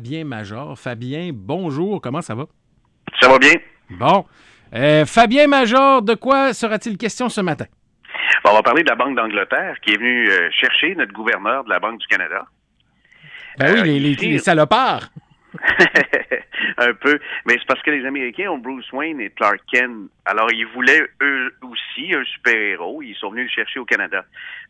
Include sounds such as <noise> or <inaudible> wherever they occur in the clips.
Fabien Major. Fabien, bonjour, comment ça va? Ça va bien. Bon. Euh, Fabien Major, de quoi sera-t-il question ce matin? on va parler de la Banque d'Angleterre qui est venue euh, chercher notre gouverneur de la Banque du Canada. Ben oui, les, les, les salopards. <laughs> un peu. Mais c'est parce que les Américains ont Bruce Wayne et Clark Kent. Alors, ils voulaient eux aussi un super-héros. Ils sont venus le chercher au Canada.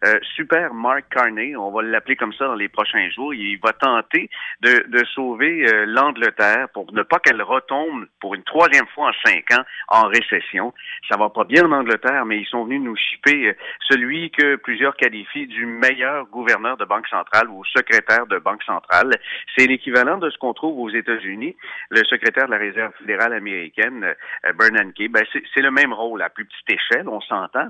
Euh, super Mark Carney, on va l'appeler comme ça dans les prochains jours. Il va tenter de, sauver euh, l'Angleterre pour ne pas qu'elle retombe pour une troisième fois en cinq ans en récession. Ça va pas bien en Angleterre, mais ils sont venus nous chipper euh, celui que plusieurs qualifient du meilleur gouverneur de banque centrale ou secrétaire de banque centrale. C'est l'équivalent de ce qu'on trouve aux États-Unis, le secrétaire de la Réserve fédérale américaine, Bernanke. Ben, le même rôle à plus petite échelle, on s'entend.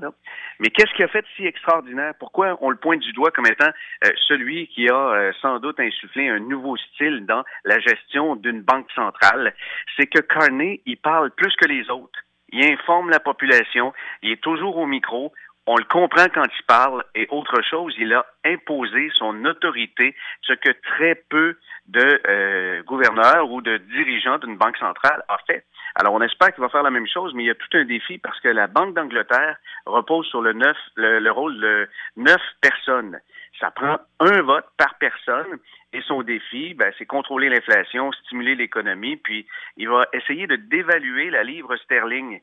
Mais qu'est-ce qui a fait si extraordinaire? Pourquoi on le pointe du doigt comme étant euh, celui qui a euh, sans doute insufflé un nouveau style dans la gestion d'une banque centrale? C'est que Carney, il parle plus que les autres. Il informe la population, il est toujours au micro, on le comprend quand il parle et autre chose, il a imposé son autorité, ce que très peu de euh, gouverneurs ou de dirigeants d'une banque centrale a fait. Alors, on espère qu'il va faire la même chose, mais il y a tout un défi parce que la Banque d'Angleterre repose sur le, neuf, le, rôle de neuf personnes. Ça prend un vote par personne et son défi, ben, c'est contrôler l'inflation, stimuler l'économie, puis il va essayer de dévaluer la livre sterling.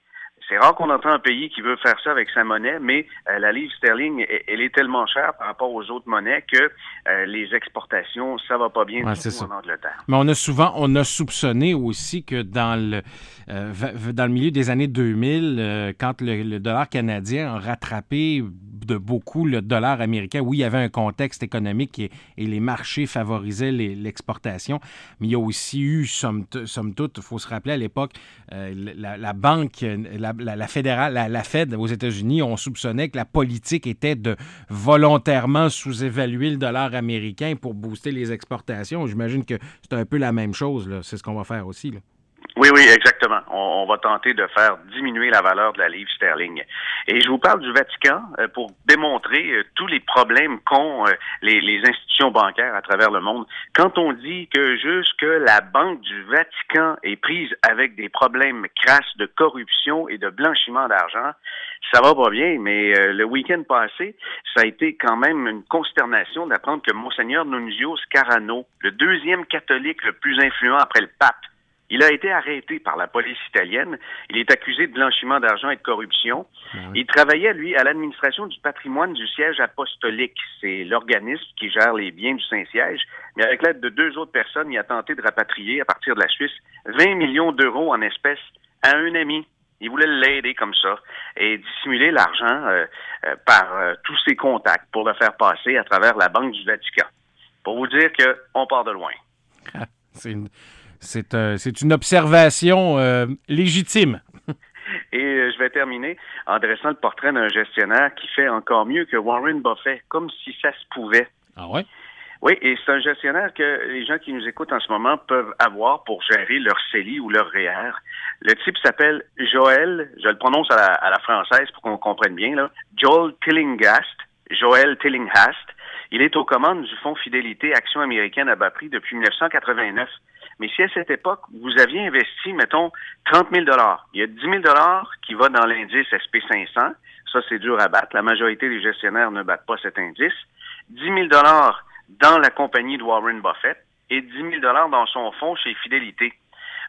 C'est rare qu'on entend un pays qui veut faire ça avec sa monnaie, mais euh, la livre sterling, elle, est tellement chère par rapport aux autres monnaies que euh, les exportations, ça va pas bien en Angleterre. Mais on a souvent, on a soupçonné aussi que dans le euh, dans le milieu des années 2000, quand le, dollar canadien a rattrapé de beaucoup le dollar américain, oui, il y avait un contexte économique et, les marchés favorisaient l'exportation, mais il y a aussi eu, somme, toute, il faut se rappeler à l'époque, la, la, banque, la, la, fédérale, Fed aux États-Unis, on soupçonnait que la politique était de volontairement sous-évaluer le dollar américain pour booster les exportations. J'imagine que c'est un peu la même chose. C'est ce qu'on va faire aussi. Oui, oui, exactement. On, va tenter de faire diminuer la valeur de la livre sterling. Et je vous parle du Vatican euh, pour démontrer euh, tous les problèmes qu'ont euh, les, les, institutions bancaires à travers le monde. Quand on dit que jusque la Banque du Vatican est prise avec des problèmes crasses de corruption et de blanchiment d'argent, ça va pas bien, mais le week-end passé, ça a été quand même une consternation d'apprendre que Monseigneur Nunzio Scarano, le deuxième catholique le plus influent après le pape, il a été arrêté par la police italienne. Il est accusé de blanchiment d'argent et de corruption. Ah il travaillait, lui, à l'administration du patrimoine du siège apostolique. C'est l'organisme qui gère les biens du Saint-Siège. Mais avec l'aide de deux autres personnes, il a tenté de rapatrier, à partir de la Suisse, 20 millions d'euros en espèces à un ami. Il voulait l'aider comme ça et dissimuler l'argent euh, euh, par euh, tous ses contacts pour le faire passer à travers la Banque du Vatican. Pour vous dire qu'on part de loin. <laughs> C'est une c'est une observation euh, légitime. Et euh, je vais terminer en dressant le portrait d'un gestionnaire qui fait encore mieux que Warren Buffett, comme si ça se pouvait. Ah ouais? Oui, et c'est un gestionnaire que les gens qui nous écoutent en ce moment peuvent avoir pour gérer leur CELI ou leur REER. Le type s'appelle Joël, je le prononce à la, française pour qu'on comprenne bien, là, Joel Tillinghast, Joël Tillinghast. Il est aux commandes du Fonds Fidélité Action américaine à bas prix depuis 1989. Mais si à cette époque, vous aviez investi, mettons, 30 000 il y a 10 000 qui va dans l'indice SP500. Ça, c'est dur à battre. La majorité des gestionnaires ne battent pas cet indice. 10 000 dans la compagnie de Warren Buffett et 10 000 dans son fonds chez Fidélité.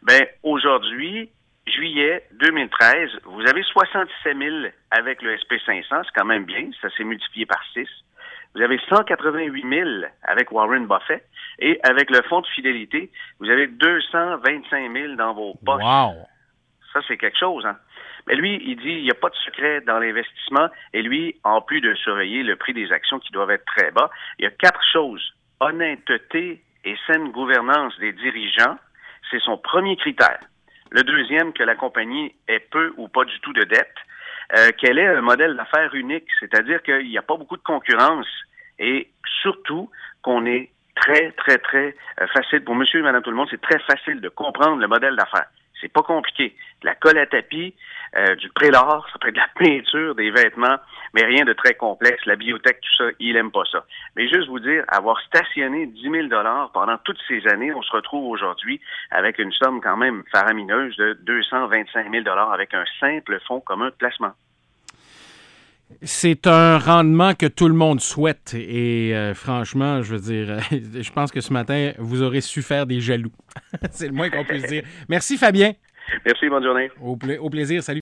Ben, aujourd'hui, juillet 2013, vous avez 67 000 avec le SP500, c'est quand même bien, ça s'est multiplié par 6. Vous avez 188 000 avec Warren Buffett et avec le fonds de fidélité, vous avez 225 000 dans vos poches. Wow. Ça, c'est quelque chose. Hein? Mais lui, il dit il n'y a pas de secret dans l'investissement et lui, en plus de surveiller le prix des actions qui doivent être très bas, il y a quatre choses. Honnêteté et saine gouvernance des dirigeants, c'est son premier critère. Le deuxième, que la compagnie ait peu ou pas du tout de dette. Euh, qu'elle est un modèle d'affaires unique, c'est-à-dire qu'il n'y a pas beaucoup de concurrence et surtout qu'on est très, très, très euh, facile pour monsieur et madame tout le monde, c'est très facile de comprendre le modèle d'affaires. C'est pas compliqué. De la colle à tapis, euh, du prélard, ça peut être de la <laughs> peinture, des vêtements, mais rien de très complexe. La bibliothèque, tout ça, il aime pas ça. Mais juste vous dire, avoir stationné 10 000 dollars pendant toutes ces années, on se retrouve aujourd'hui avec une somme quand même faramineuse de 225 000 dollars avec un simple fonds commun de placement. C'est un rendement que tout le monde souhaite et euh, franchement, je veux dire, <laughs> je pense que ce matin, vous aurez su faire des jaloux. <laughs> C'est le moins qu'on puisse dire. Merci Fabien. Merci, bonne journée. Au, au plaisir, salut.